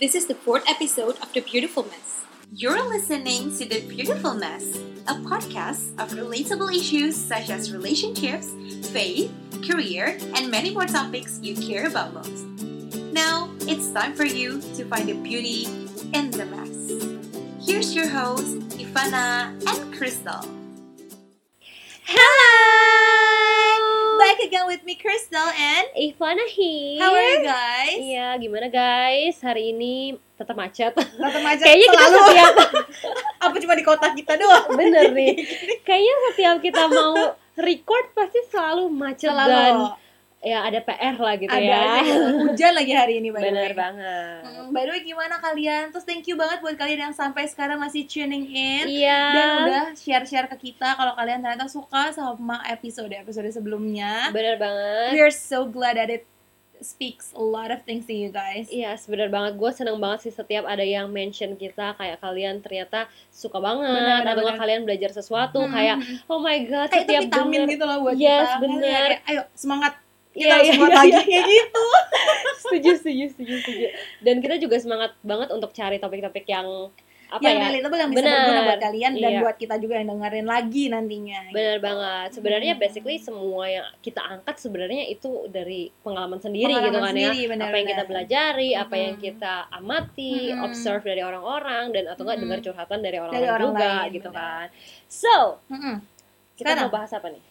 This is the fourth episode of The Beautiful Mess. You're listening to The Beautiful Mess, a podcast of relatable issues such as relationships, faith, career, and many more topics you care about most. Now, it's time for you to find the beauty in the mess. Here's your hosts, Ivana and Crystal. Hello! Back again with me, Crystal, and Ivana here. how are you guys? Iya, gimana guys? Hari ini tetap macet. Tetap aja Kayaknya kita selalu setiap apa cuma di kota kita doang? bener nih. Kayaknya setiap kita mau record pasti selalu macet Selalu dan ya ada PR lah gitu ada ya. gitu. hujan lagi hari ini by Bener way. banget. Hmm, by the way gimana kalian? Terus thank you banget buat kalian yang sampai sekarang masih tuning in Iya. dan udah share-share ke kita kalau kalian ternyata suka sama episode-episode sebelumnya. Bener banget. We are so glad that it speaks a lot of things to you guys. Iya, bener banget. Gue seneng banget sih setiap ada yang mention kita kayak kalian ternyata suka banget Bener, bener, atau bener. kalian belajar sesuatu Hmm, kayak oh my god Kayak itu setiap vitamin denger gitu loh buat Yes, kita. bener. Kayak, ayo semangat kita Iya, harus iya, buat iya, lagi iya. kayak gitu. setuju setuju setuju setuju dan kita juga semangat banget untuk cari topik-topik yang apa yang ya relatable yang bisa Bener. berguna buat kalian dan Iya. buat kita juga yang dengerin lagi nantinya. benar banget sebenarnya Hmm. basically semua yang kita angkat sebenarnya itu dari pengalaman sendiri Pengalaman gitu kan sendiri, ya benar, apa yang kita benar. pelajari apa yang Mm-mm. kita amati Mm-mm. observe dari orang-orang dan atau enggak Mm-mm. dengar curhatan dari orang-orang orang juga lain, gitu benar. kan so Mm-mm. kita Sekarang. mau bahas apa nih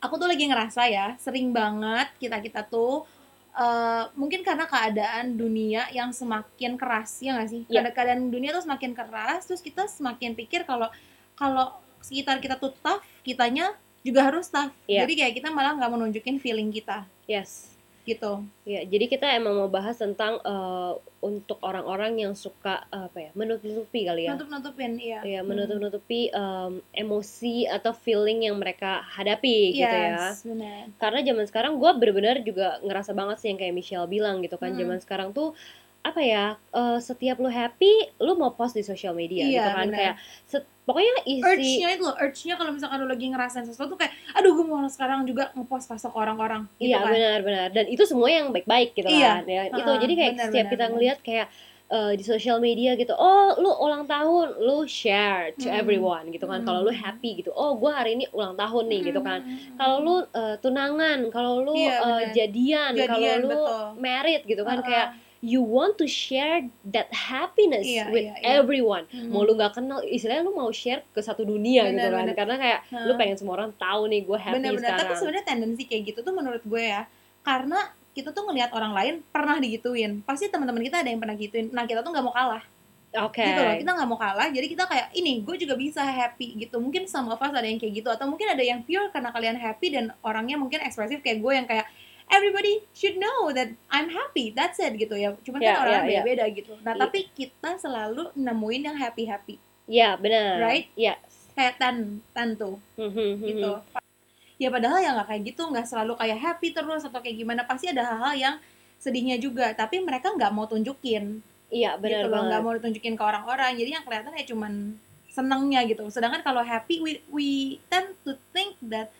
aku tuh lagi ngerasa ya sering banget kita kita tuh eh, mungkin karena keadaan dunia yang semakin keras ya nggak sih Iya. Keadaan- keadaan dunia tuh semakin keras terus kita semakin pikir kalau kalau sekitar kita tuh tough kitanya juga harus tough Iya. jadi kayak kita malah nggak menunjukin feeling kita yes gitu. Ya, jadi kita emang mau bahas tentang eh, untuk orang-orang yang suka eh, apa ya menutupi kali ya. Nutup nutupin iya ya menutup-nutupi em, emosi atau feeling yang mereka hadapi gitu ya. Yes, benar. Karena zaman sekarang gue bener-bener juga ngerasa banget sih yang kayak Michelle bilang gitu kan. Hmm. zaman sekarang tuh apa ya eh, setiap lu happy lu mau post di sosial media Iya, gitu kan. benar. kayak set- pokoknya isi urge-nya itu loh urge-nya kalau misalkan lu lagi ngerasain sesuatu kayak aduh gue mau sekarang juga ngepost pas ke orang-orang gitu iya kan benar-benar dan itu semua yang baik-baik gitu Iya. kan ya itu jadi kayak benar, setiap benar, kita benar. ngelihat kayak eh, di sosial media gitu oh lu ulang tahun lu share to Mm. everyone gitu kan Mm. kalau lu happy gitu oh gue hari ini ulang tahun nih gitu kan kalau lu eh, tunangan kalau lu Iya, eh, benar. jadian, kalau Jadian, lu betul. married gitu kan Heeh. kayak you want to share that happiness Iya, with iya, iya. everyone. Hmm. mau lu nggak kenal istilahnya lu mau share ke satu dunia gitu Benar, kan. benar. karena kayak lu Heeh. pengen semua orang tahu nih gue happy bener-bener sekarang tapi sebenarnya tendensi kayak gitu tuh menurut gue ya. Karena kita tuh ngelihat orang lain pernah digituin. Pasti teman-teman kita ada yang pernah gituin. Nah kita tuh nggak mau kalah. Oke. Gitu loh kita nggak mau kalah. Jadi kita kayak ini gue juga bisa happy gitu. Mungkin sama of us ada yang kayak gitu. Atau mungkin ada yang pure karena kalian happy dan orangnya mungkin ekspresif kayak gue yang kayak everybody should know that I'm happy. That's it gitu ya. Cuman Ya, kan orang ya. beda-beda gitu. Nah Iya. tapi kita selalu nemuin yang happy happy ya benar. Right? ya kayak tan tan tuh. Hmm, hmm, hmm, gitu. ya padahal ya nggak kayak gitu nggak selalu kayak happy terus atau kayak gimana pasti ada hal-hal yang sedihnya juga. Tapi mereka nggak mau tunjukin. Iya benar gitu loh banget. nggak mau ditunjukin ke orang-orang. Jadi yang kelihatan ya cuman senengnya gitu. Sedangkan kalau happy we we tend to think that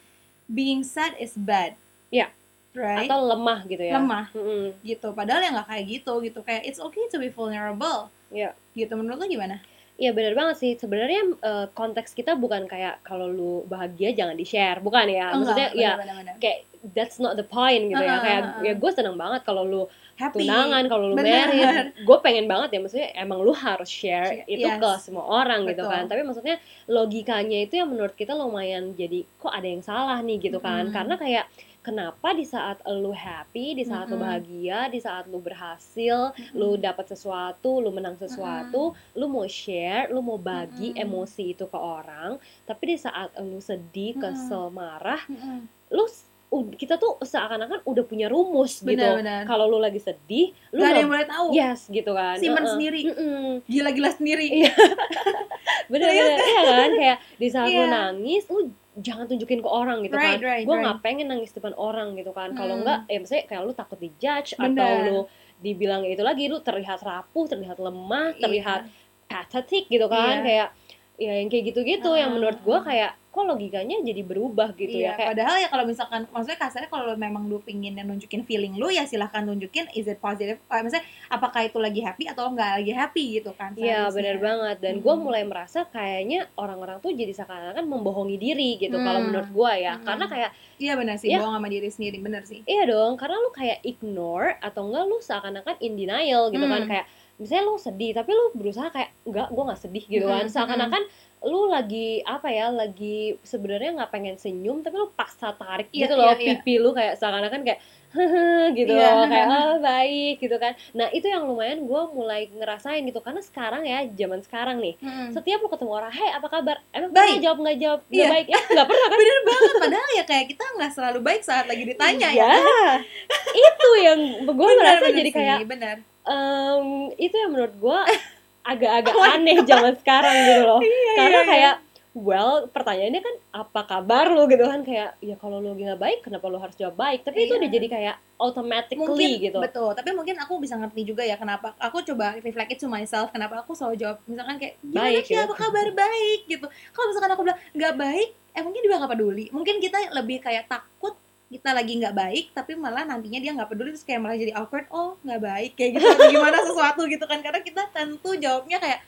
being sad is bad. Iya. Right atau lemah gitu ya lemah Hmm, hmm. gitu padahal ya nggak kayak gitu gitu kayak it's okay to be vulnerable Iya. gitu menurut lo gimana Iya benar banget sih. Sebenarnya eh, konteks kita bukan kayak kalau lu bahagia jangan di share, bukan ya? Maksudnya ya benar-benar kayak that's not the point gitu ya. Uh-uh, Kayak ya gue seneng banget kalau lu happy tunangan, kalau lu Bener. married. Gue pengen banget ya maksudnya emang lu harus share itu yes. ke semua orang gitu Betul. kan. Tapi maksudnya logikanya itu yang menurut kita lumayan jadi kok ada yang salah nih gitu kan. Mm-mm. Karena kayak kenapa di saat lu happy, di saat lu Mm-mm. bahagia, di saat lu berhasil, lu dapat sesuatu, lu menang sesuatu, lu mau share, lu mau bagi Mm-mm. emosi itu ke orang, tapi di saat lu sedih, kesel, marah, Mm-mm. lu s- ud- kita tuh seakan-akan udah punya rumus gitu. Benar-benar. Kalau lu lagi sedih, lu Gak ada yang boleh tahu yes gitu kan. simpen Heeh. sendiri Mm-mm. gila-gila sendiri Iya. Bener-bener iya kan kayak di saat lu Iya. nangis, lu jangan tunjukin ke orang gitu Right, kan. right, gue right. nggak pengen nangis depan orang gitu kan. Kalau Hmm. enggak, ya misalnya kayak lu takut dijudge atau Bener. lu dibilang itu lagi lu terlihat rapuh, terlihat lemah, Iya. terlihat pathetic gitu kan Iya. kayak ya yang kayak gitu-gitu yang Ah. menurut gua kayak kok logikanya jadi berubah gitu iya, ya kayak padahal ya kalau misalkan maksudnya kasarnya kalau memang lu pingin nunjukin feeling lu ya silahkan tunjukin is it positive uh, maksudnya apakah itu lagi happy atau enggak lagi happy gitu kan Iya benar banget dan gue Mhm. mulai merasa kayaknya orang-orang tuh jadi seakan-akan membohongi diri gitu kalau Hmm. menurut gue ya Hmm. karena kayak iya benar sih Iya. bohong sama diri sendiri benar sih iya dong karena lu kayak ignore atau enggak lu seakan-akan in denial gitu kan Hmm. kayak misalnya lu sedih tapi lu berusaha kayak enggak gue nggak sedih gitu kan Hmm, seakan-akan lu lagi apa ya lagi sebenarnya nggak pengen senyum tapi lu paksa tarik Iya, gitu loh iya, iya. pipi lu kayak seakan-akan kayak hehe gitu Iya. loh kayak oh baik gitu kan nah itu yang lumayan gue mulai ngerasain gitu karena sekarang ya zaman sekarang nih Mm-mm. setiap lu ketemu orang, hei apa kabar? Emang Hmm. Baik. jawab nggak jawab nggak Iya. baik? Ya nggak pernah kan? bener banget padahal ya kayak kita nggak selalu baik saat lagi ditanya ya Iya. itu yang gue Bener, merasa bener jadi sih, kayak bener em, itu yang menurut gue agak-agak aneh zaman sekarang gitu loh. Karena iya, iya. kayak well pertanyaannya kan apa kabar lu gitu kan kayak ya kalau lagi nggak baik kenapa lu harus jawab baik? Tapi itu Iya. udah jadi kayak automatically mungkin gitu. betul tapi mungkin aku bisa ngerti juga ya kenapa aku coba reflect it to myself kenapa aku selalu jawab misalkan kayak gimana Baik, sih gitu. apa kabar baik gitu kalau misalkan aku bilang nggak baik eh mungkin dia nggak peduli mungkin kita lebih kayak takut kita lagi nggak baik tapi malah nantinya dia nggak peduli terus kayak malah jadi awkward oh nggak baik kayak gitu atau gimana sesuatu gitu kan. Karena kita tentu jawabnya kayak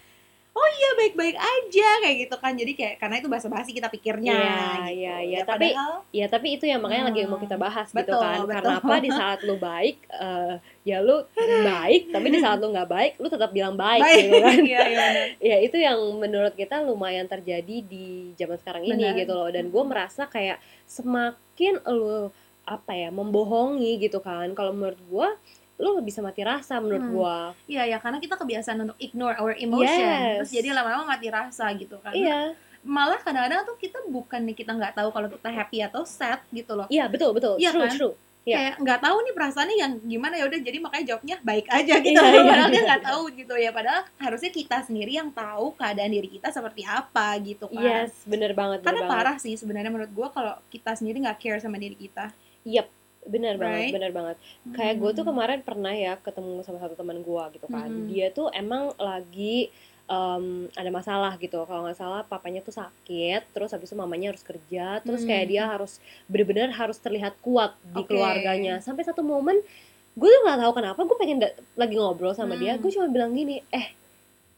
oh iya baik-baik aja kayak gitu kan jadi kayak karena itu basa-basi kita pikirnya Iya, gitu. iya, iya. Ya, Tapi- padahal Ya tapi itu yang makanya lagi mau Hmm, kita bahas gitu betul, kan. betul. Karena apa di saat lu baik, eh, ya lu baik, tapi di saat lu nggak baik, lu tetap bilang baik, baik gitu kan. iya iya ya itu yang menurut kita lumayan terjadi di zaman sekarang ini Benar. gitu loh. Dan gue merasa kayak semakin lu apa ya membohongi gitu kan. Kalau menurut gue, lu bisa mati rasa menurut Hmm. gue. Iya ya karena kita kebiasaan untuk ignore our emotion Yes. terus jadi lama-lama mati rasa gitu kan Iya, malah kadang-kadang tuh kita bukan nih kita nggak tahu kalau kita happy atau sad gitu loh iya betul betul, Iya true kan? true. Iya. kayak nggak tahu nih perasaannya yang gimana ya udah jadi makanya jawabnya baik aja gitu Iya, iya, padahal dia iya. nggak tahu gitu ya padahal harusnya kita sendiri yang tahu keadaan diri kita seperti apa gitu kan Yes, bener banget. karena bener banget. parah sih sebenarnya menurut gua kalau kita sendiri nggak care sama diri kita bener banget, Right? bener banget. kayak gue tuh Hmm. kemarin pernah ya ketemu sama satu teman gue gitu kan Mhm. dia tuh emang lagi em, ada masalah gitu kalau nggak salah papanya tuh sakit terus habis itu mamanya harus kerja terus kayak Hmm. dia harus bener-bener harus terlihat kuat di Oke. keluarganya sampai satu momen gue tuh nggak tahu kenapa gue pengen da- lagi ngobrol sama dia Hmm. gue cuma bilang gini eh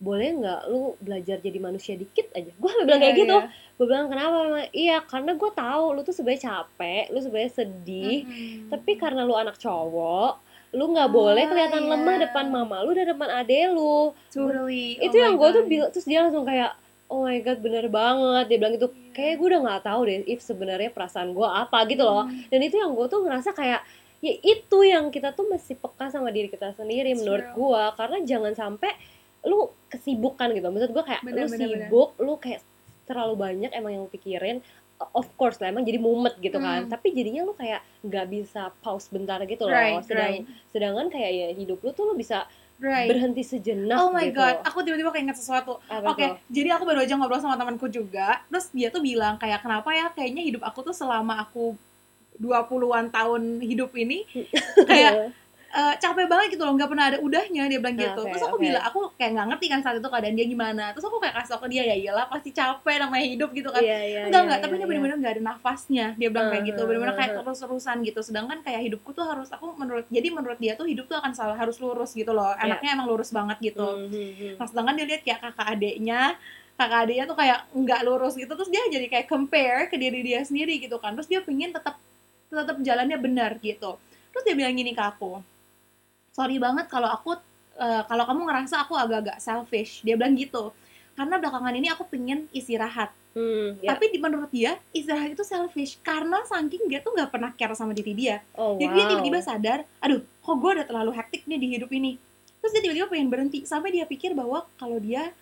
boleh nggak lu belajar jadi manusia dikit aja? Gue bilang Iya, kayak gitu. iya. gue bilang kenapa? Iya karena gue tahu lu tuh sebenarnya capek lu sebenarnya sedih Mhm. tapi karena lu anak cowok lu nggak Ah, boleh kelihatan iya. lemah depan mama lu dan depan ade lu. Totally. Itu Oh yang gue tuh bilang terus dia langsung kayak oh my god bener banget. Dia bilang gitu. Iya. kayak gue udah nggak tahu deh if sebenarnya perasaan gue apa gitu loh. Hmm. dan itu yang gue tuh ngerasa kayak ya itu yang kita tuh mesti peka sama diri kita sendiri It's menurut gue karena jangan sampai lu kesibukan gitu maksud gue kayak Bener, lu bener, bener. sibuk lu kayak terlalu banyak emang yang pikirin of course lah emang jadi mumet gitu kan Hmm. tapi jadinya lu kayak nggak bisa pause bentar gitu loh right sedang right sedangkan kayak ya hidup lu tuh lu bisa right berhenti sejenak Oh my gitu god, aku tiba-tiba keinget sesuatu. Oke, tuh? jadi aku baru aja ngobrol sama temanku juga. Terus dia tuh bilang kayak kenapa ya kayaknya hidup aku tuh selama aku 20-an tahun hidup ini kayak eh, capek banget gitu loh, nggak pernah ada udahnya dia bilang gitu. Oke, Terus aku oke. bilang aku kayak nggak ngerti kan saat itu keadaan dia gimana. Terus aku kayak kasih tau ke dia ya iyalah pasti capek namanya hidup gitu kan. Iya, iya, enggak iya, enggak, iya, tapi ini iya. bener-bener nggak ada nafasnya. Dia bilang kayak gitu, Uh, bener-bener kayak uh, uh. terus-terusan gitu. Sedangkan kayak hidupku tuh harus aku menurut jadi menurut dia tuh hidup tuh akan selalu harus lurus gitu loh. Iya. Anaknya emang lurus banget gitu. Hmm, hmm, hmm. Nah, sedangkan dia lihat kayak kakak adiknya, kakak adiknya tuh kayak nggak lurus gitu, terus dia jadi kayak compare ke diri dia sendiri gitu kan, terus dia pengen tetap tetap jalannya benar gitu. Terus dia bilang gini ke aku, sorry banget kalau aku eh, kalau kamu ngerasa aku agak-agak selfish, dia bilang gitu, karena belakangan ini aku pengen istirahat. Hmm, ya. Tapi di menurut dia istirahat itu selfish karena saking dia tuh nggak pernah care sama diri dia. oh Jadi wow dia tiba-tiba sadar, aduh, kok gue udah terlalu hektik nih di hidup ini. Terus dia tiba-tiba pengen berhenti, sampai dia pikir bahwa kalau dia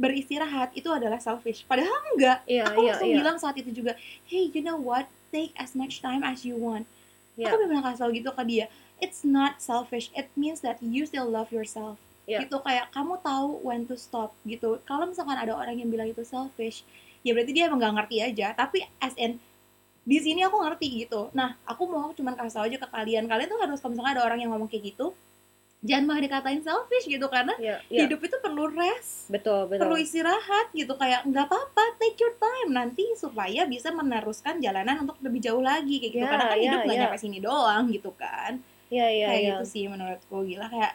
beristirahat itu adalah selfish. Padahal enggak. iya Aku iya langsung iya bilang saat itu juga, hey, you know what? Take as much time as you want. Iya. Aku benar kasih tau gitu ke dia. It's not selfish. It means that you still love yourself. Iya. Gitu kayak kamu tahu when to stop gitu. Kalau misalkan ada orang yang bilang itu selfish, ya berarti dia emang gak ngerti aja. Tapi as in di sini aku ngerti gitu. Nah, aku mau cuman kasih tau aja ke kalian. Kalian tuh harus kalau misalkan ada orang yang ngomong kayak gitu, jangan malah dikatain selfish gitu karena ya, ya. hidup itu perlu rest betul betul perlu istirahat gitu kayak nggak apa-apa take your time nanti supaya bisa meneruskan jalanan untuk lebih jauh lagi kayak gitu Ya, karena kan ya, hidup nggak ya. nyampe sini doang gitu kan ya ya kayak ya gitu sih menurutku gila. Kayak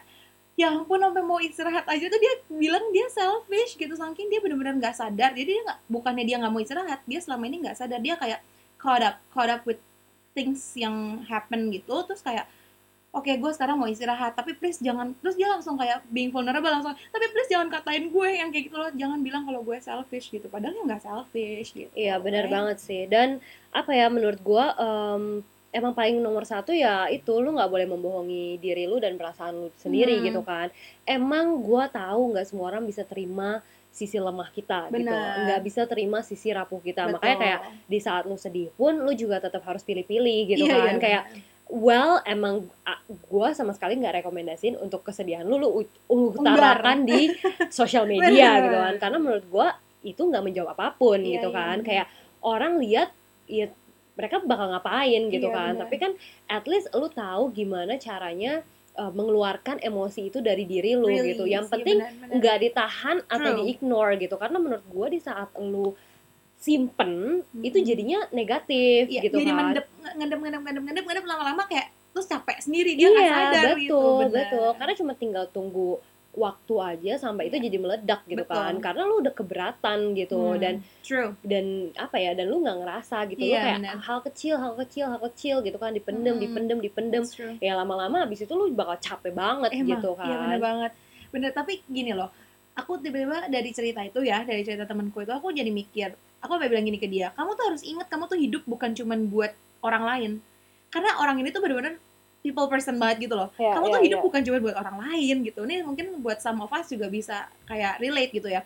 ya ampun sampai mau istirahat aja. Tuh dia bilang dia selfish gitu saking dia benar-benar nggak sadar. Jadi dia nggak bukannya dia nggak mau istirahat dia selama ini nggak sadar. Dia kayak caught up caught up with things yang happen gitu. Terus kayak oke gue sekarang mau istirahat tapi please jangan terus dia langsung kayak being vulnerable langsung tapi please jangan katain gue yang kayak gitu loh. Jangan bilang kalau gue selfish gitu. Padahal ya nggak selfish gitu. Iya benar Right? banget sih. Dan apa ya menurut gua em, emang paling nomor satu ya itu lu nggak boleh membohongi diri lu dan perasaan lu sendiri Hmm. gitu kan. Emang gua tahu nggak semua orang bisa terima sisi lemah kita gitu. Benar. nggak bisa terima sisi rapuh kita. Betul. makanya kayak di saat lu sedih pun lu juga tetap harus pilih-pilih gitu Iya, kan. iya, kayak well emang gua sama sekali nggak rekomendasiin untuk kesedihan lu lu utarakan di sosial media gitu kan. Karena menurut gua itu nggak menjawab apa pun Iya, gitu iya, kan. benar. kayak orang lihat ya mereka bakal ngapain gitu Iya, kan benar. tapi kan at least lu tahu gimana caranya uh, mengeluarkan emosi itu dari diri lu gitu Release, yang iya, penting nggak ditahan atau True. di-ignore gitu karena menurut gua di saat lu simpen itu Mm-mm. jadinya negatif Iya, gitu jadi kan mendep ngendep ngendep ngendep ngendep ngendep lama-lama kayak terus capek sendiri dia nggak iya sadar betul gitu benar. betul karena cuma tinggal tunggu waktu aja sampai itu Iya. jadi meledak gitu Betul. kan karena lu udah keberatan gitu Hmm, dan true dan apa ya dan lu nggak ngerasa gitu lu Iya, kayak benar. hal kecil hal kecil hal kecil gitu kan dipendem Hmm. dipendem dipendem ya lama-lama abis itu lu bakal capek banget Emang, gitu kan iya bener banget bener tapi gini loh aku tiba-tiba dari cerita itu ya dari cerita temanku itu aku jadi mikir aku sampai bilang gini ke dia kamu tuh harus ingat kamu tuh hidup bukan cuman buat orang lain karena orang ini tuh bener-bener people person banget gitu loh Ya, kamu ya, tuh hidup ya. bukan cuma buat orang lain gitu ini mungkin buat some of us juga bisa kayak relate gitu ya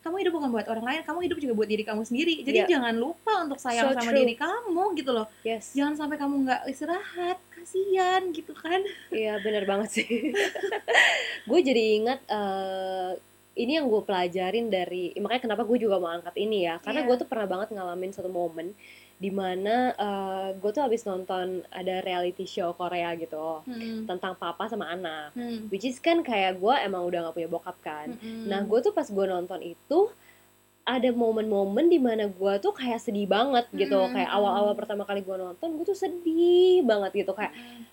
kamu hidup bukan buat orang lain kamu hidup juga buat diri kamu sendiri jadi Ya. jangan lupa untuk sayang So sama true. diri kamu gitu loh yes jangan sampai kamu nggak istirahat kasihan gitu kan Iya bener banget sih. gue jadi ingat eh, ini yang gue pelajarin dari makanya kenapa gue juga mau angkat ini ya karena Iya. gue tuh pernah banget ngalamin satu momen di mana eh, gue tuh habis nonton ada reality show Korea gitu Hmm. tentang papa sama anak. Hmm. Which is kan kayak gue emang udah gak punya bokap kan. Mm-mm. Nah gue tuh pas gue nonton itu ada momen-momen di mana gue tuh kayak sedih banget gitu. Mm. Kayak awal-awal pertama kali gue nonton gue tuh sedih banget gitu kayak Mm.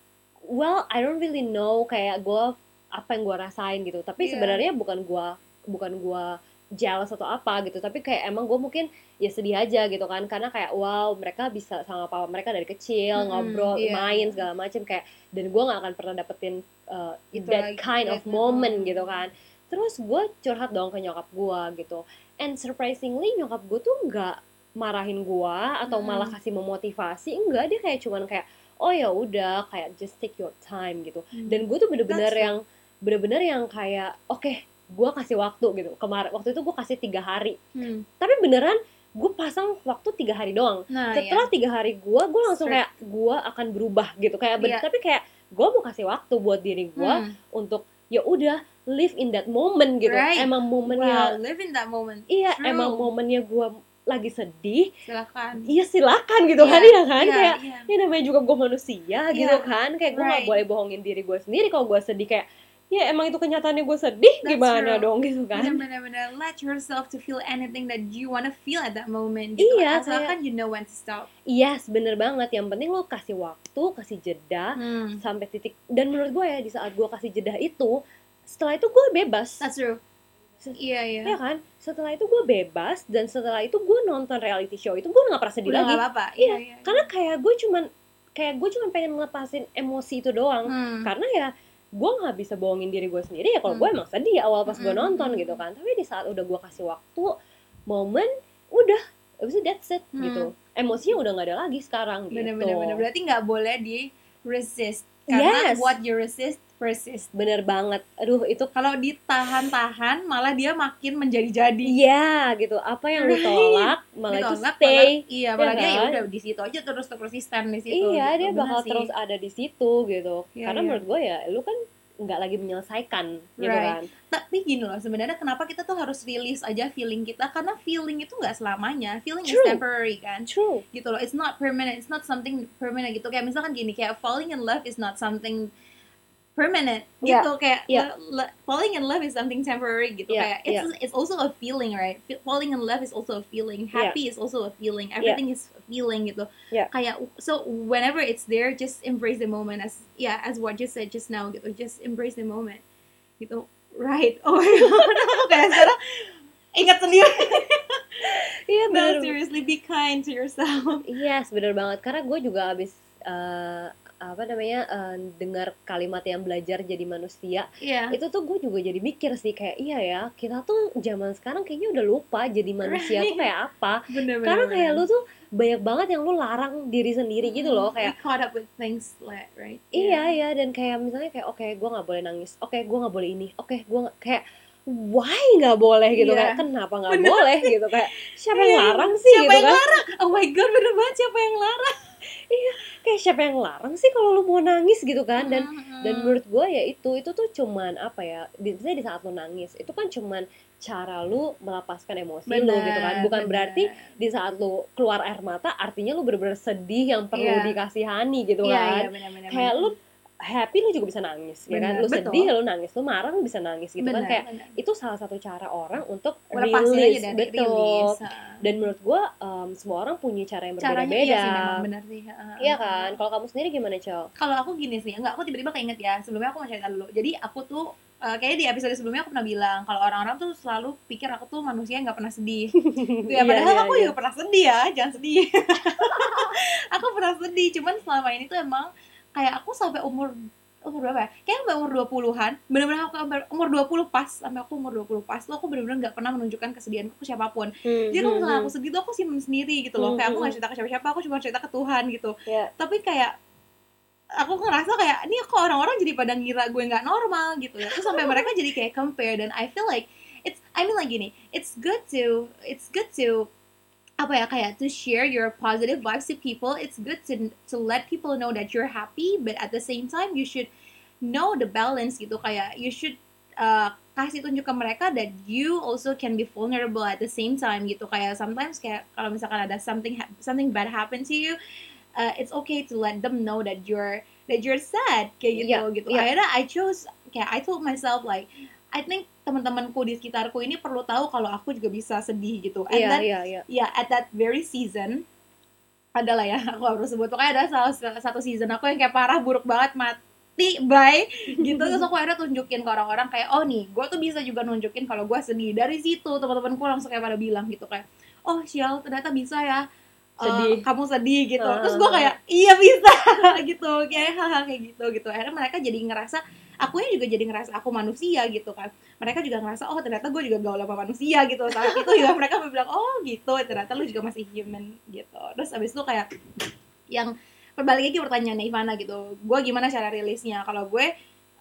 well I don't really know kayak gue apa yang gue rasain gitu tapi Iya. sebenarnya bukan gue bukan gue jealous atau apa gitu tapi kayak emang gue mungkin ya sedih aja gitu kan karena kayak wow mereka bisa sama papa mereka dari kecil Mm-mm, ngobrol iya. main segala macem kayak dan gue nggak akan pernah dapetin uh, Itu that lagi, kind of that moment gitu kan terus gue curhat dong ke nyokap gue gitu and surprisingly nyokap gue tuh nggak marahin gue atau Mm. malah kasih memotivasi enggak dia kayak cuman kayak oh ya udah kayak just take your time gitu dan gue tuh bener-bener Hmm. Yang bener-bener yang kayak oke gue kasih waktu gitu kemarin waktu itu gue kasih tiga hari Hmm. tapi beneran gue pasang waktu tiga hari doang Nah, setelah tiga hari gue gue langsung Strict. kayak gue akan berubah gitu kayak Iya. tapi kayak gue mau kasih waktu buat diri gue Hmm. untuk ya udah live in that moment gitu Right. emang Wow, momennya live in that moment. iya True. emang momennya gue lagi sedih Silakan. iya silakan gitu kan Iya, ya kan iya, kayak iya. ya namanya juga gue manusia gitu Iya, kan kayak gue right. boleh bohongin diri gue sendiri kalau gue sedih kayak ya emang itu kenyataannya gue sedih That's gimana true. dong gitu kan Bener-bener let yourself to feel anything that you wanna feel at that moment. Gitu. Iya, Asalkan you know when to stop. yes bener banget yang penting lo kasih waktu kasih jeda Hmm. sampai titik dan menurut gue ya di saat gue kasih jeda itu setelah itu gue bebas That's true. Iya, iya. ya kan setelah itu gue bebas dan setelah itu gue nonton reality show itu gue nggak pernah sedih Udah lagi nggak apa-apa. Iya, Iya, iya. karena kayak gue cuman kayak gue cuman pengen ngelepasin emosi itu doang Hmm. karena ya gue nggak bisa bohongin diri gue sendiri ya kalau Hmm. gue emang sedih awal pas gue Hmm, nonton hmm, gitu hmm. kan tapi di saat udah gue kasih waktu momen udah abis itu that's it Hmm. gitu emosinya udah nggak ada lagi sekarang gitu Bener-bener. bener. Berarti nggak boleh di resist. Karena Yes. what you resist, persist. bener banget aduh itu Kalau ditahan-tahan, malah dia makin menjadi-jadi. iya gitu apa yang lu Right. tolak malah itu Ditolak, stay malah- iya malah Ya dia ya kan? udah di situ aja terus konsisten di situ iya gitu. dia Bener bakal sih. terus ada di situ gitu Iya, karena iya. menurut gue ya lu kan nggak lagi menyelesaikan gitu Right. kan tapi gini loh sebenarnya kenapa kita tuh harus rilis aja feeling kita karena feeling itu nggak selamanya feeling is True. temporary kan true gitu loh it's not permanent it's not something permanent gitu kayak misalkan gini kayak falling in love is not something permanent. Yeah. gitu kayak Yeah. le- le- falling in love is something temporary gitu Yeah, kayak it's it's also a feeling right? Falling in love is also a feeling. Yeah. happy is also a feeling. Everything is a feeling gitu. Yeah. kayak so whenever it's there just embrace the moment as yeah as what you said just now gitu. Just embrace the moment gitu. Right. Oh my god. Kayak sekarang ingat sendiri. Iya no bener. seriously be kind to yourself. Yes, bener banget. Karena gue juga abis eh, apa namanya eh, dengar kalimat yang belajar jadi manusia. yeah Itu tuh gue juga jadi mikir sih kayak iya ya kita tuh zaman sekarang kayaknya udah lupa jadi manusia tuh kayak apa. bener bener Karena kayak lu tuh banyak banget yang lu larang diri sendiri gitu loh We kayak caught up with things like right? Iya iya dan kayak misalnya kayak oke gue nggak boleh nangis. Oke gue nggak boleh ini. Oke gue nggak kayak why nggak boleh gitu? Iya. kayak kenapa nggak Bener. boleh? gitu. Kayak siapa yang Iya, larang sih? siapa gitu yang kan. larang? Oh my god bener banget siapa yang larang? Kayak siapa yang larang sih kalau lu mau nangis? gitu kan. Dan Hmm. dan menurut gue ya itu itu tuh cuman apa ya di, misalnya di saat lu nangis itu kan cuman cara lu melepaskan emosi lu gitu kan. Bukan berarti di saat lu keluar air mata artinya lu bener-bener sedih yang perlu Iya. dikasihani gitu iya kan. iya benar benar kayak lu happy lu juga bisa nangis ya kan Bener, lu betul. sedih lu nangis lu marah lu bisa nangis gitu kan kayak itu salah satu cara orang untuk dari betul release. dan menurut gue em, semua orang punya cara yang berbeda-beda iya sih memang benar sih Heeh. Iya kan kalau kamu sendiri gimana Cel? kalau aku gini sih enggak aku tiba-tiba keinget ya sebelumnya aku mau cerita dulu jadi aku tuh eh, kayaknya di episode sebelumnya aku pernah bilang kalau orang-orang tuh selalu pikir aku tuh manusia yang nggak pernah sedih Iya, ya padahal iya, aku iya. juga pernah sedih ya jangan sedih aku pernah sedih cuman selama ini tuh emang kayak aku sampai umur umur berapa ya? Kayaknya sampai umur 20-an Bener-bener aku sampai umur 20 pas Sampai aku umur 20 pas tuh aku bener-bener gak pernah menunjukkan kesedihan aku siapa pun. Jadi kalau misalnya aku sedih tuh aku simpen sendiri gitu loh. Hmm, Kayak aku hmm, gak cerita ke siapa-siapa Aku cuma cerita ke Tuhan gitu. Iya. Tapi kayak Aku ngerasa kayak Ini kok orang-orang jadi pada ngira gue gak normal gitu ya. Terus sampai mereka jadi kayak compare Dan I feel like It's I mean like gini It's good to It's good to apa ya kayak to share your positive vibes to people it's good to to let people know that you're happy but at the same time you should know the balance gitu. Kayak you should uh, kasih tunjuk ke mereka that you also can be vulnerable at the same time gitu. Kayak sometimes kayak kalau misalkan ada something something bad happen to you uh, it's okay to let them know that you're that you're sad kayak gitu Iya, gitu. iya. akhirnya I chose kayak I told myself like I think teman-temanku di sekitarku ini perlu tahu kalau aku juga bisa sedih gitu. And Iya then iya iya. ya at that very season adalah ya aku perlu sebut. Pokoknya ada salah satu season aku yang kayak parah buruk banget mati bye gitu. Terus aku akhirnya tunjukin ke orang-orang kayak oh nih gue tuh bisa juga nunjukin kalau gue sedih. Dari situ teman-temanku langsung kayak pada bilang gitu kayak oh Sial ternyata bisa ya eh, Sedih. kamu sedih gitu. Ah. terus gue kayak iya bisa gitu. Kayak hal kayak gitu gitu. Akhirnya mereka jadi ngerasa akunya juga jadi ngerasa aku manusia gitu kan. Mereka juga ngerasa oh ternyata gue juga gaul sama manusia gitu. Saat itu juga mereka bilang oh gitu ternyata lu juga masih human gitu. Terus abis itu kayak yang berbalik lagi pertanyaannya Ivana gitu. Gue gimana cara rilisnya? Kalau gue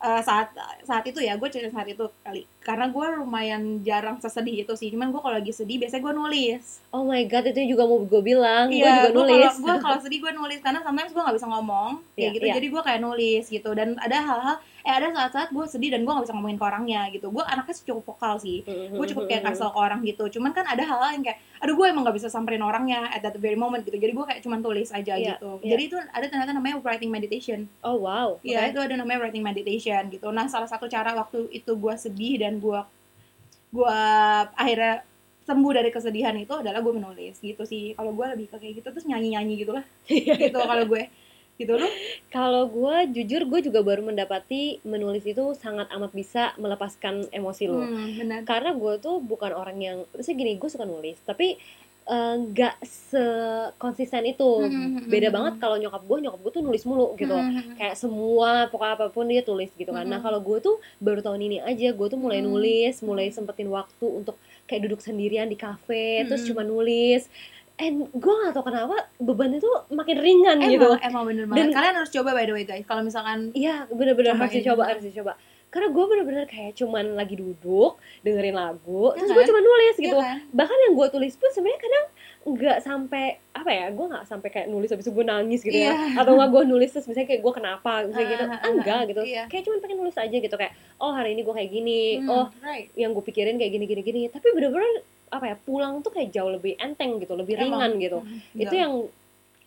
eh, saat saat itu ya gue cerita saat itu kali karena gue lumayan jarang sesedih itu sih cuman gue kalau lagi sedih biasanya gue nulis Oh my god itu juga mau gue bilang, gue Iya, juga gua nulis. Gua kalau sedih gue nulis karena sometimes gue nggak bisa ngomong kayak Iya, gitu. iya. Jadi gue kayak nulis gitu. Dan ada hal-hal, eh ada saat-saat gue sedih dan gue nggak bisa ngomongin ke orangnya gitu. Gue anaknya cukup vokal sih. Gue cukup kayak kasih ke orang gitu. Cuman kan ada hal-hal yang kayak, aduh gue emang nggak bisa samperin orangnya at that very moment gitu. Jadi gue kayak cuman tulis aja Iya, gitu. iya. Jadi itu ada ternyata namanya writing meditation. Oh wow. Iya, oke. itu ada namanya writing meditation gitu. Nah, salah satu cara waktu itu gue sedih dan gue gue akhirnya sembuh dari kesedihan itu adalah gue menulis gitu sih. Kalau gue lebih ke kayak gitu terus nyanyi-nyanyi gitu lah. gitu kalau gue. Gitu lu? Kalau gue jujur gue juga baru mendapati menulis itu sangat amat bisa melepaskan emosi lo. Hmm. Karena gue tuh bukan orang yang, maksudnya gini gue suka nulis, tapi eh, nggak sekonsisten itu. Hmm, hmm, Beda hmm, banget hmm. kalau nyokap gue, nyokap gue tuh nulis mulu gitu. Kayak semua pokoknya apa pun dia tulis gitu kan. Nah kalau gue tuh baru tahun ini aja gue tuh mulai nulis, mulai sempetin waktu untuk kayak duduk sendirian di kafe, terus cuma nulis. And gue gak tau kenapa beban itu makin ringan Emang, gitu. emang bener banget. Dan- Kalian harus coba by the way guys. Kalau misalkan Iya bener-bener harus dicoba, harus dicoba. Karena gue bener-bener kayak cuman lagi duduk dengerin lagu, Iya terus kan? gue cuma nulis Iya gitu. kan? Bahkan yang gue tulis pun sebenarnya kadang nggak sampai apa ya, gue nggak sampai kayak nulis habis itu gue nangis gitu ya, Iya. atau nggak gue nulis terus misalnya kayak gue kenapa, misalnya gitu, Ah, ah, ah, enggak gitu. iya. Kayak cuman pengen nulis aja gitu kayak, oh hari ini gue kayak gini, Hmm, oh right. yang gue pikirin kayak gini gini gini. Tapi bener-bener apa ya pulang tuh kayak jauh lebih enteng gitu, lebih Emang. ringan gitu. Hmm, Itu yang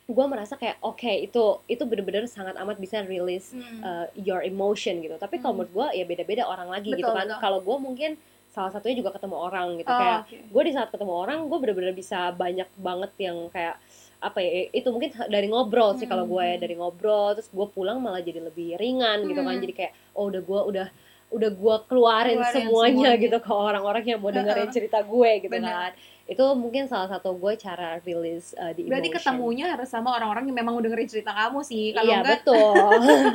gue merasa kayak oke itu itu bener-bener sangat amat bisa release Hmm. uh, your emotion gitu tapi kalau Hmm. menurut gue ya beda-beda orang lagi gitu Betul, kan betul. kalau gue mungkin salah satunya juga ketemu orang gitu Oh, kayak oke. gue di saat ketemu orang gue bener-bener bisa banyak banget yang kayak apa ya itu mungkin dari ngobrol sih kalau gue ya Hmm. dari ngobrol terus gue pulang malah jadi lebih ringan gitu kan Hmm. jadi kayak oh udah gue udah udah gue keluarin, Keluarin semuanya, semuanya. gitu ke orang-orang yang mau dengerin cerita gue gitu Bener. kan itu mungkin salah satu gue cara release uh, di Berarti emotion. ketemunya harus sama orang-orang yang memang mau dengerin cerita kamu sih. Kalau iya enggak betul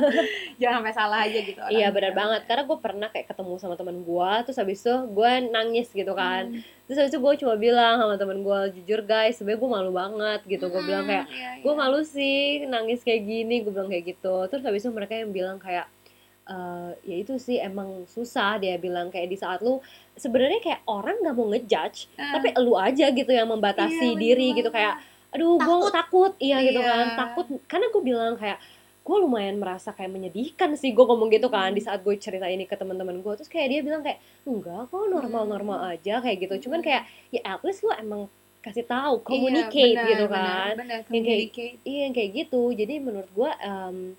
jangan sampai salah aja gitu. iya orangnya. benar banget karena gue pernah kayak ketemu sama teman gue terus habis itu gue nangis gitu kan Hmm. terus habis itu gue cuma bilang sama temen gue jujur guys sebenarnya gue malu banget gitu gue bilang kayak Hmm, iya, gue iya. malu sih nangis kayak gini gue bilang kayak gitu terus habis itu mereka yang bilang kayak "Eh, ya itu sih emang susah dia bilang kayak di saat lu sebenarnya kayak orang nggak mau ngejudge Ah. tapi lu aja gitu yang membatasi Iya, bener diri banget. gitu kayak aduh gue Takut. takut iya gitu Iya. kan takut karena gue bilang kayak gue lumayan merasa kayak menyedihkan sih gue ngomong gitu kan Hmm. di saat gue cerita ini ke teman-teman gue terus kayak dia bilang kayak enggak kok normal-normal Hmm. aja kayak gitu cuman kayak ya at least lu emang kasih tahu Iya, communicate benar, gitu benar, kan benar, Yang kayak- iya yang kayak gitu jadi menurut gua em,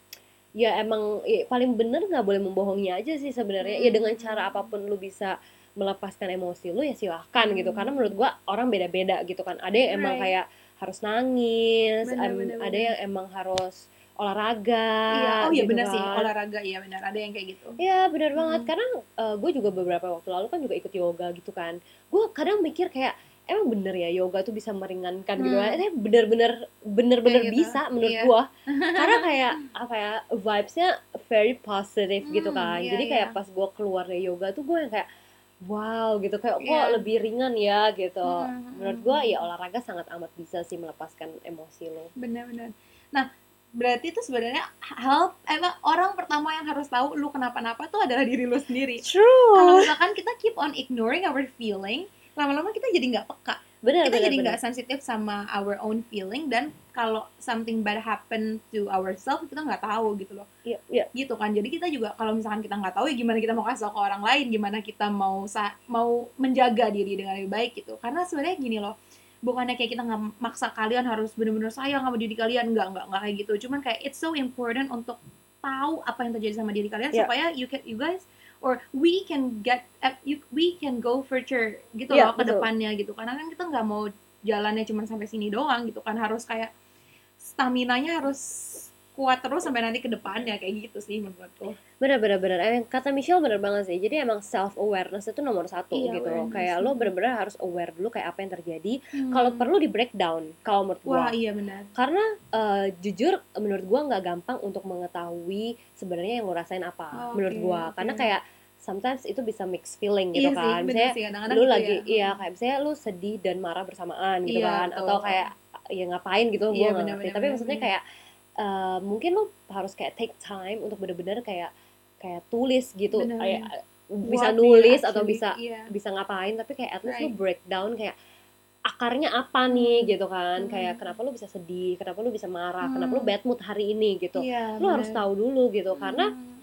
ya emang ya, paling bener nggak boleh membohongi aja sih sebenarnya ya Hmm. dengan cara apa pun lu bisa melepaskan emosi lu ya silahkan gitu Hmm. karena menurut gua orang beda-beda gitu kan ada yang emang Right. kayak harus nangis Bener, em, bener, ada bener. yang emang harus olahraga Iya, oh iya gitu benar sih kan. olahraga iya benar ada yang kayak gitu. Iya benar banget Hmm. karena gue juga beberapa waktu lalu kan juga ikut yoga gitu kan gue kadang mikir kayak emang bener ya yoga tuh bisa meringankan gitu Hmm. kan eh bener-bener bener-bener Kayak gitu, bisa menurut iya. gue karena kayak apa ya vibesnya very positive gitu Hmm, kan iya, jadi kayak iya. pas gue keluar dari yoga tuh gue yang kayak wow gitu kayak kok Iya. lebih ringan ya gitu Hmm, menurut hmm, gue hmm. ya olahraga sangat amat bisa sih melepaskan emosi lo Benar-benar. Nah, berarti itu sebenarnya hal emang orang pertama yang harus tahu lu kenapa-napa tuh adalah diri lu sendiri. true Kalau misalkan kita keep on ignoring our feeling, lama-lama kita jadi nggak peka. benar kita benar jadi nggak sensitif sama our own feeling dan kalau something bad happen to ourselves kita nggak tahu gitu loh. Iya iya. Gitu kan. Jadi kita juga kalau misalkan kita nggak tahu ya gimana kita mau kasih ke orang lain? Gimana kita mau sa- mau menjaga diri dengan lebih baik gitu? Karena sebenarnya gini loh bukannya kayak kita nggak maksa kalian harus bener-bener sayang sama diri kalian. Nggak nggak nggak kayak gitu. Cuman kayak it's so important untuk tahu apa yang terjadi sama diri kalian Yeah. supaya you can you guys or we can get you, we can go further gitu Yeah, loh ke betul. depannya gitu karena kan kita nggak mau jalannya cuma sampai sini doang gitu kan harus kayak stamina-nya harus kuat terus sampai nanti ke depannya kayak gitu sih menurutku. Bener bener bener. Eh, kata Michelle bener banget sih. Jadi emang self awareness itu nomor satu Iya, gitu awareness. kayak lo bener-bener harus aware dulu kayak apa yang terjadi. Kalau perlu di breakdown kalau menurut gua. Wah iya benar karena eh, jujur menurut gua nggak gampang untuk mengetahui sebenarnya yang lo rasain apa Oh, menurut oke. karena kayak sometimes itu bisa mix feeling gitu iya sih kan. bener misalnya sih. Kadang-kadang lu gitu lagi ya. iya kayak misalnya lu sedih dan marah bersamaan gitu Iya, kan. Betul. atau kayak ya ngapain gitu Iya, bener, ngerti. bener, tapi bener, maksudnya bener. kayak eh, mungkin lu harus kayak take time untuk bener-bener kayak kayak tulis gitu Bener, kayak bener. bisa What nulis atau bisa iya. bisa ngapain tapi kayak at least Right. breakdown kayak akarnya apa nih Hmm. gitu kan Hmm. kayak kenapa lu bisa sedih kenapa lu bisa marah kenapa lu Hmm. bad mood hari ini gitu Iya, lu harus tahu dulu gitu karena Hmm.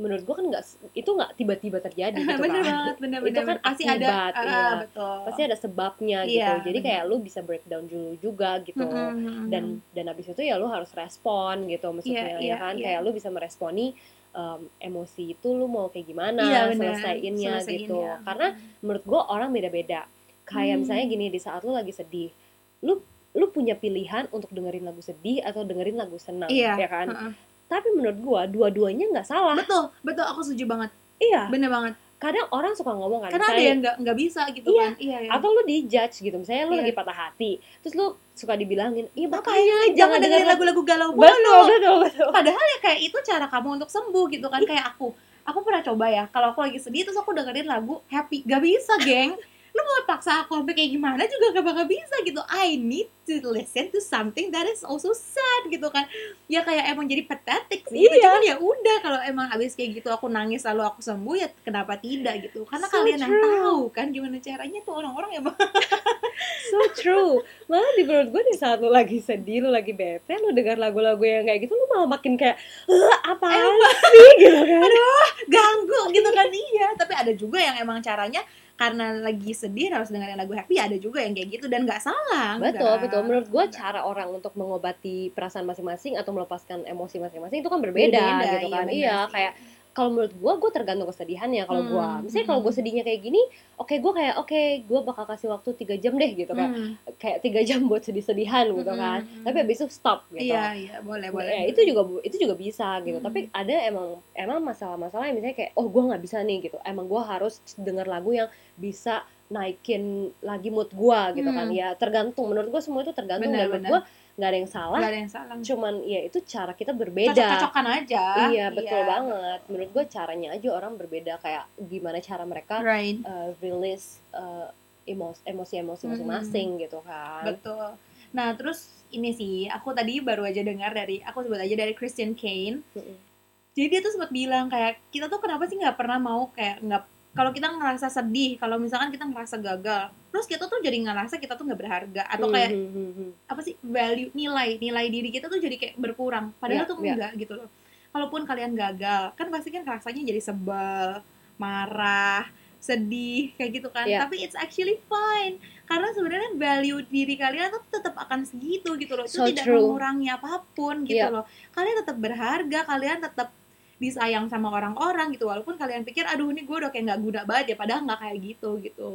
Menurut gua kan nggak itu nggak tiba-tiba terjadi gitu bener kan banget bener Itu kan pasti ada iya. betul pasti ada sebabnya gitu Iya, jadi bener. kayak lu bisa breakdown dulu juga gitu Mm, mm, mm, dan dan abis itu ya lu harus respon gitu maksudnya iya, ya kan iya. kayak lu bisa meresponi em, emosi itu lu mau kayak gimana Iya, bener. selesaiinnya gitu Selesaiinnya. karena menurut gua orang beda-beda kayak Hmm. misalnya gini di saat lu lagi sedih lu lu punya pilihan untuk dengerin lagu sedih atau dengerin lagu senang Iya, ya kan Heeh. Tapi menurut gua dua-duanya nggak salah. Betul betul aku setuju banget. Iya. Bener banget. Kadang orang suka ngomong kan karena ada misalnya- yang nggak nggak bisa gitu Iya, kan. Iya iya. Atau lu dijudge gitu misalnya lu Iya. lagi patah hati terus lu suka dibilangin iya makanya makanya jangan dengerin lagu-lagu galau betul mulu. betul betul. Padahal ya kayak itu cara kamu untuk sembuh gitu kan. Kayak aku aku pernah coba ya kalau aku lagi sedih terus aku dengerin lagu happy gak bisa geng lu mau paksa aku sampai kayak gimana juga gak bakal bisa gitu. I need to listen to something that is also sad gitu kan. Ya kayak emang jadi pathetic sih. Gitu. Iya. cuman ya udah kalau emang abis kayak gitu aku nangis lalu aku sembuh ya kenapa tidak gitu. Karena So kalian yang tahu kan gimana caranya tuh orang-orang emang. So true. Malah di menurut gue di saat lu lagi sedih lu lagi bete lu dengar lagu-lagu yang kayak gitu lu malah makin kayak eh apaan sih? Gitu kan. Ganggu gitu kan. Iya tapi ada juga yang emang caranya karena lagi sedih harus dengerin lagu happy ada juga yang kayak gitu dan nggak salah betul nggak. betul menurut gue cara orang untuk mengobati perasaan masing-masing atau melepaskan emosi masing-masing itu kan berbeda, Beda-beda, gitu iya kan iya sih. kayak kalau menurut gue gue tergantung kesedihannya kalau gue Hmm, misalnya kalau hmm. gue sedihnya kayak gini oke gue kayak oke gue bakal kasih waktu tiga jam deh gitu kan Hmm. kayak tiga jam buat sedih-sedihan gitu Hmm, kan hmm, hmm. tapi habis itu stop gitu Iya, iya, boleh, boleh. Ya, itu juga itu juga bisa gitu Hmm. tapi ada emang emang masalah-masalah yang misalnya kayak oh gue nggak bisa nih gitu emang gue harus denger lagu yang bisa naikin lagi mood gue gitu kan Hmm. ya tergantung menurut gue semua itu tergantung Benar, dan menurut gue nggak ada yang salah Gak ada yang salah. cuman ya itu cara kita berbeda Cocok-cocokan aja. iya betul banget menurut gue caranya aja orang berbeda kayak gimana cara mereka Right. uh, release uh, emos- emosi-emosi Hmm. masing-masing gitu kan Betul. Nah, terus ini sih, aku tadi baru aja dengar dari, aku sebut aja dari Christian Kane. Mm-mm. Jadi dia tuh sempat bilang kayak, kita tuh kenapa sih nggak pernah mau kayak, nggak kalau kita ngerasa sedih, kalau misalkan kita ngerasa gagal, terus kita tuh jadi ngerasa kita tuh nggak berharga, atau kayak, Hmm, hmm, hmm, apa sih, value, nilai, nilai diri kita tuh jadi kayak berkurang. Padahal Iya, tuh iya. enggak gitu loh. Kalaupun kalian gagal, kan pasti kan rasanya jadi sebel, marah, sedih, kayak gitu kan. Iya. Tapi it's actually fine. Karena sebenarnya value diri kalian tuh tetap akan segitu gitu loh. Itu So tidak true. mengurangi apa pun gitu Iya. loh. Kalian tetap berharga, kalian tetap disayang sama orang-orang gitu walaupun kalian pikir aduh ini gue udah kayak nggak guna banget ya padahal nggak kayak gitu gitu.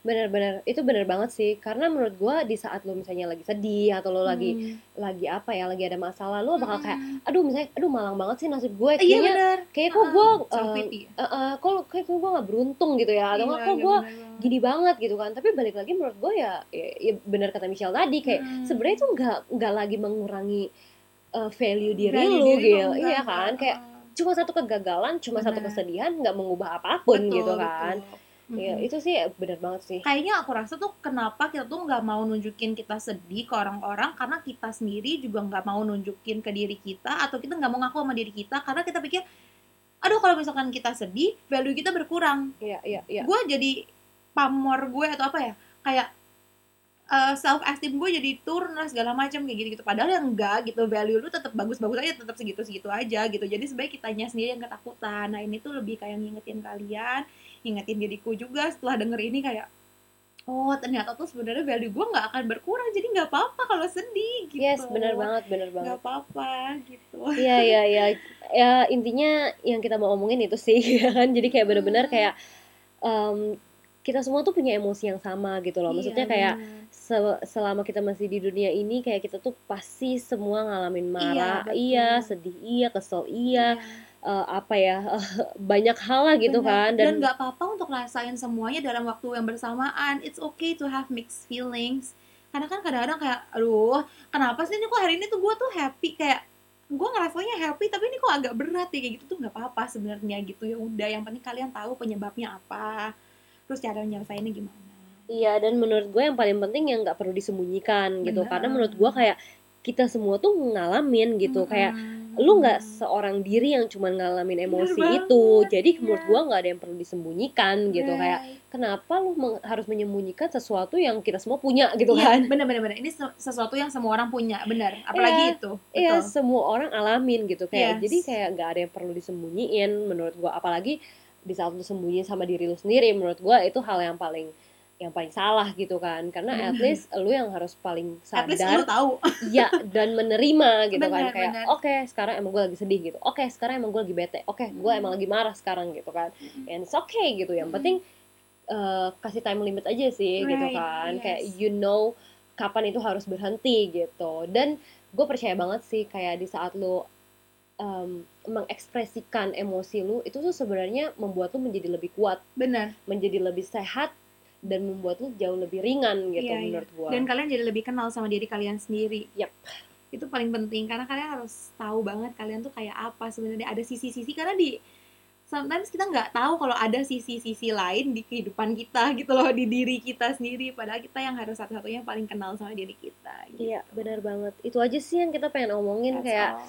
Bener-bener itu bener banget sih karena menurut gue di saat lo misalnya lagi sedih atau lo lagi Hmm. lagi apa ya lagi ada masalah lo bakal kayak Hmm. aduh misalnya aduh malang banget sih nasib gue iya kayaknya benar. kayak kok gue self pity. kok kayak gue gak beruntung gitu ya atau nggak Iya, kok iya, gue benar gini banget gitu kan. Tapi balik lagi menurut gue ya, ya, ya bener kata Michelle tadi kayak Hmm. sebenarnya itu nggak nggak lagi mengurangi uh, value diri Value lu gitu iya kan? Kayak cuma satu kegagalan cuma satu Benar. kesedihan nggak mengubah apa pun Betul, gitu kan betul. ya Mm-mm. itu sih bener banget sih kayaknya aku rasa tuh kenapa kita tuh nggak mau nunjukin kita sedih ke orang-orang karena kita sendiri juga nggak mau nunjukin ke diri kita atau kita nggak mau ngaku sama diri kita karena kita pikir aduh kalau misalkan kita sedih value kita berkurang iya iya iya gue jadi pamor gue atau apa ya kayak self esteem gue jadi turun lah segala macam kayak gitu gitu padahal yang enggak gitu value lu tetap bagus-bagus aja tetap segitu segitu aja gitu. Jadi sebaik kitanya sendiri yang ketakutan. Nah ini tuh lebih kayak ngingetin kalian ngingetin diriku juga setelah denger ini kayak oh ternyata tuh sebenarnya value gue nggak akan berkurang jadi nggak apa-apa kalau sedih gitu. Yes bener banget bener banget. nggak apa-apa gitu. Iya iya iya. Ya intinya yang kita mau omongin itu sih ya kan? Jadi kayak bener-bener Hmm. kayak em, kita semua tuh punya emosi yang sama gitu loh. Maksudnya Iya, kayak bener. Se- selama kita masih di dunia ini kayak kita tuh pasti semua ngalamin marah. Betul. iya, sedih iya kesel iya eh, apa ya banyak hal lah gitu Benar. kan. Dan nggak apa-apa untuk rasain semuanya dalam waktu yang bersamaan. It's okay to have mixed feelings. Karena kan kadang-kadang kayak aduh kenapa sih ini kok hari ini tuh gue tuh happy? Kayak gue ngerasanya happy tapi ini kok agak berat ya. Kayak gitu tuh nggak apa-apa sebenarnya gitu. Ya udah yang penting kalian tahu penyebabnya apa. Terus cara nyelesainnya gimana iya dan menurut gue yang paling penting yang nggak perlu disembunyikan gitu. Benar. karena menurut gue kayak kita semua tuh ngalamin gitu. Kayak Mm-mm. lu nggak seorang diri yang cuma ngalamin emosi banget, itu. Jadi iya. menurut gua nggak ada yang perlu disembunyikan gitu. Kayak kenapa lu meng- harus menyembunyikan sesuatu yang kita semua punya gitu Iya, kan? bener bener bener ini se- sesuatu yang semua orang punya benar. Apalagi Iya. itu. Iya semua orang alamin gitu. Kayak Yes. jadi kayak nggak ada yang perlu disembunyiin menurut gua apalagi di saat lu sembunyi sama diri lu sendiri menurut gua itu hal yang paling yang paling salah gitu kan. Karena at Benar. least lu yang harus paling at least sadar lu tahu. Ya dan menerima gitu kan. Benar, kayak oke sekarang emang gue lagi sedih gitu. Oke sekarang emang gue lagi bete. Oke gue Hmm. emang lagi marah sekarang gitu kan. Mm-mm. and it's okay gitu. Yang Hmm. penting eh, kasih time limit aja sih gitu Right, kan. yes. kayak you know kapan itu harus berhenti gitu. Dan gue percaya banget sih kayak di saat lu em, mengekspresikan emosi lu itu tuh sebenarnya membuat lu menjadi lebih kuat. Benar. Menjadi lebih sehat dan membuat lu jauh lebih ringan gitu Iya, iya. menurut gue dan kalian jadi lebih kenal sama diri kalian sendiri. Yap. Itu paling penting karena kalian harus tahu banget kalian tuh kayak apa sebenarnya ada sisi-sisi karena di sometimes kita nggak tahu kalau ada sisi-sisi lain di kehidupan kita gitu loh di diri kita sendiri padahal kita yang harus satu-satunya paling kenal sama diri kita. Gitu. Iya benar banget itu aja sih yang kita pengen omongin That's kayak all.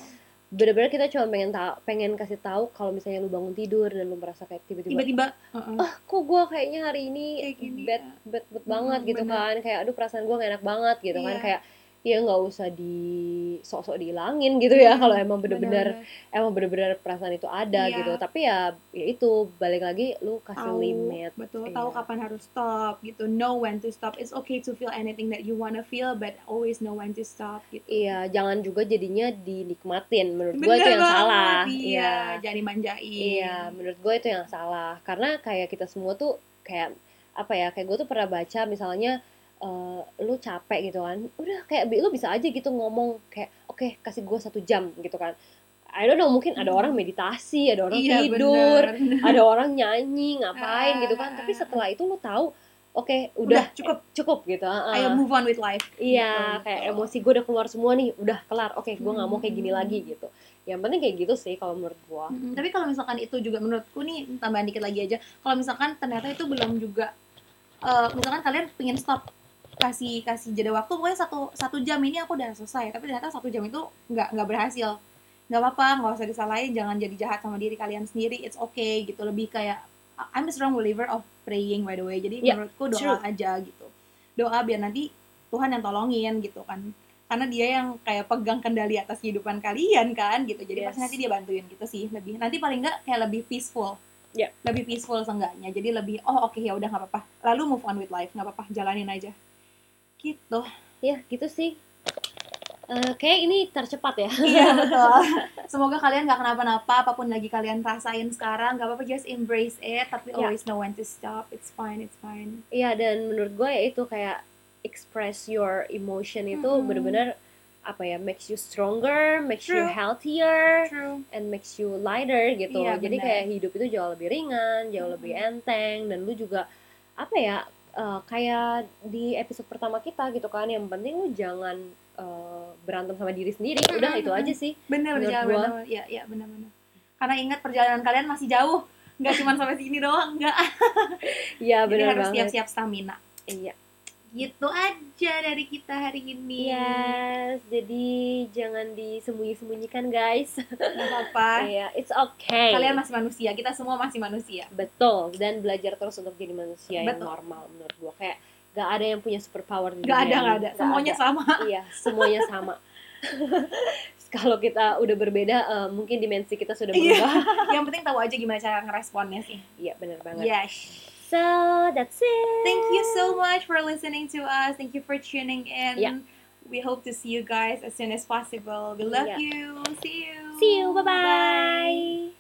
Bener-bener kita cuma pengen tahu pengen kasih tahu kalau misalnya lu bangun tidur dan lu merasa kayak tiba-tiba tiba-tiba uh-uh. ah kok gue kayaknya hari ini Kayak gini, bad ya. bad, bad banget Mm, gitu bener. kan kayak aduh perasaan gue gak enak banget gitu kan Iya. kayak ya nggak usah di sok-sok dihilangin gitu ya. Hmm, kalau emang bener-bener emang bener-bener perasaan itu ada Iya. gitu. Tapi ya ya itu balik lagi lu kasih tahu limit. betul Iya. tahu kapan harus stop gitu. Know when to stop. It's okay to feel anything that you wanna feel but always know when to stop gitu. Iya jangan juga jadinya dinikmatin. Menurut gue itu yang banget, salah. iya. Jangan dimanjain Iya, menurut gue itu yang salah. Karena kayak kita semua tuh kayak apa ya? Kayak gue tuh pernah baca misalnya eh, lu capek gitu kan, udah kayak lu bisa aja gitu ngomong kayak oke kasih gue satu jam gitu kan. I don't know mungkin ada Hmm. orang meditasi, ada orang Iya, tidur, bener. ada orang nyanyi ngapain gitu kan. Ah. Tapi setelah itu lu tahu oke udah udah, cukup cukup gitu. ah, ah. ayo move on with life Iya, Gitu, kayak emosi gue udah keluar semua nih, udah kelar. Oke, gue nggak mau kayak gini Hmm. lagi gitu. Yang penting kayak gitu sih kalau menurut gue. Mm-mm. Tapi kalau misalkan itu juga menurutku nih tambahan dikit lagi aja. Kalau misalkan ternyata itu belum juga, eh, misalkan kalian pengen stop kasih kasih jeda waktu pokoknya satu satu jam ini aku udah selesai. Tapi ternyata satu jam itu nggak nggak berhasil. Nggak apa-apa nggak usah disalahin jangan jadi jahat sama diri kalian sendiri. It's okay gitu. Lebih kayak I'm a strong believer of praying by the way. Jadi Yeah, menurutku doa true. aja gitu. Doa biar nanti Tuhan yang tolongin gitu kan. Karena dia yang kayak pegang kendali atas kehidupan kalian kan gitu. Jadi Yes. pasti nanti dia bantuin gitu sih. Lebih nanti paling nggak kayak lebih peaceful. Ya. lebih peaceful seenggaknya. Jadi lebih oh oke ya udah nggak apa-apa. Lalu move on with life nggak apa-apa. Jalanin aja gitu Ya, gitu sih. Eh, kayak ini tercepat ya. iya betul semoga kalian nggak kenapa-napa apa pun lagi kalian rasain sekarang nggak apa-apa just embrace it tapi Ya. always know when to stop it's fine it's fine Iya, dan menurut gue ya itu kayak express your emotion itu Mm-mm. bener-bener apa ya makes you stronger, makes you True. healthier, true and makes you lighter gitu. Iya, Jadi benar. kayak hidup itu jauh lebih ringan, jauh lebih enteng, dan lu juga apa ya eh, kayak di episode pertama kita gitu kan, yang penting lu jangan eh, berantem sama diri sendiri. Udah itu aja sih. bener jangan gua. bener ya ya benar-benar karena ingat perjalanan kalian masih jauh nggak cuma sampai sini doang nggak Iya jadi benar harus siap-siap stamina Iya. Gitu aja dari kita hari ini. Yes, jadi jangan disembunyi-sembunyikan guys. nggak apa-apa. Iya, it's okay. kalian masih manusia kita semua masih manusia. Betul dan belajar terus untuk jadi manusia yang Betul. normal menurut gua. Kayak gak ada yang punya superpower di nggak ada dunia ini. ada. Semuanya sama. Iya semuanya sama. Kalau kita udah berbeda eh, mungkin dimensi kita sudah Iya. berubah. Yang penting tahu aja gimana cara ngeresponnya sih. Iya benar banget. Yes so that's it. Thank you so much for listening to us. Thank you for tuning in. Yeah. we hope to see you guys as soon as possible. We love Yeah. you. See you. See you. Bye bye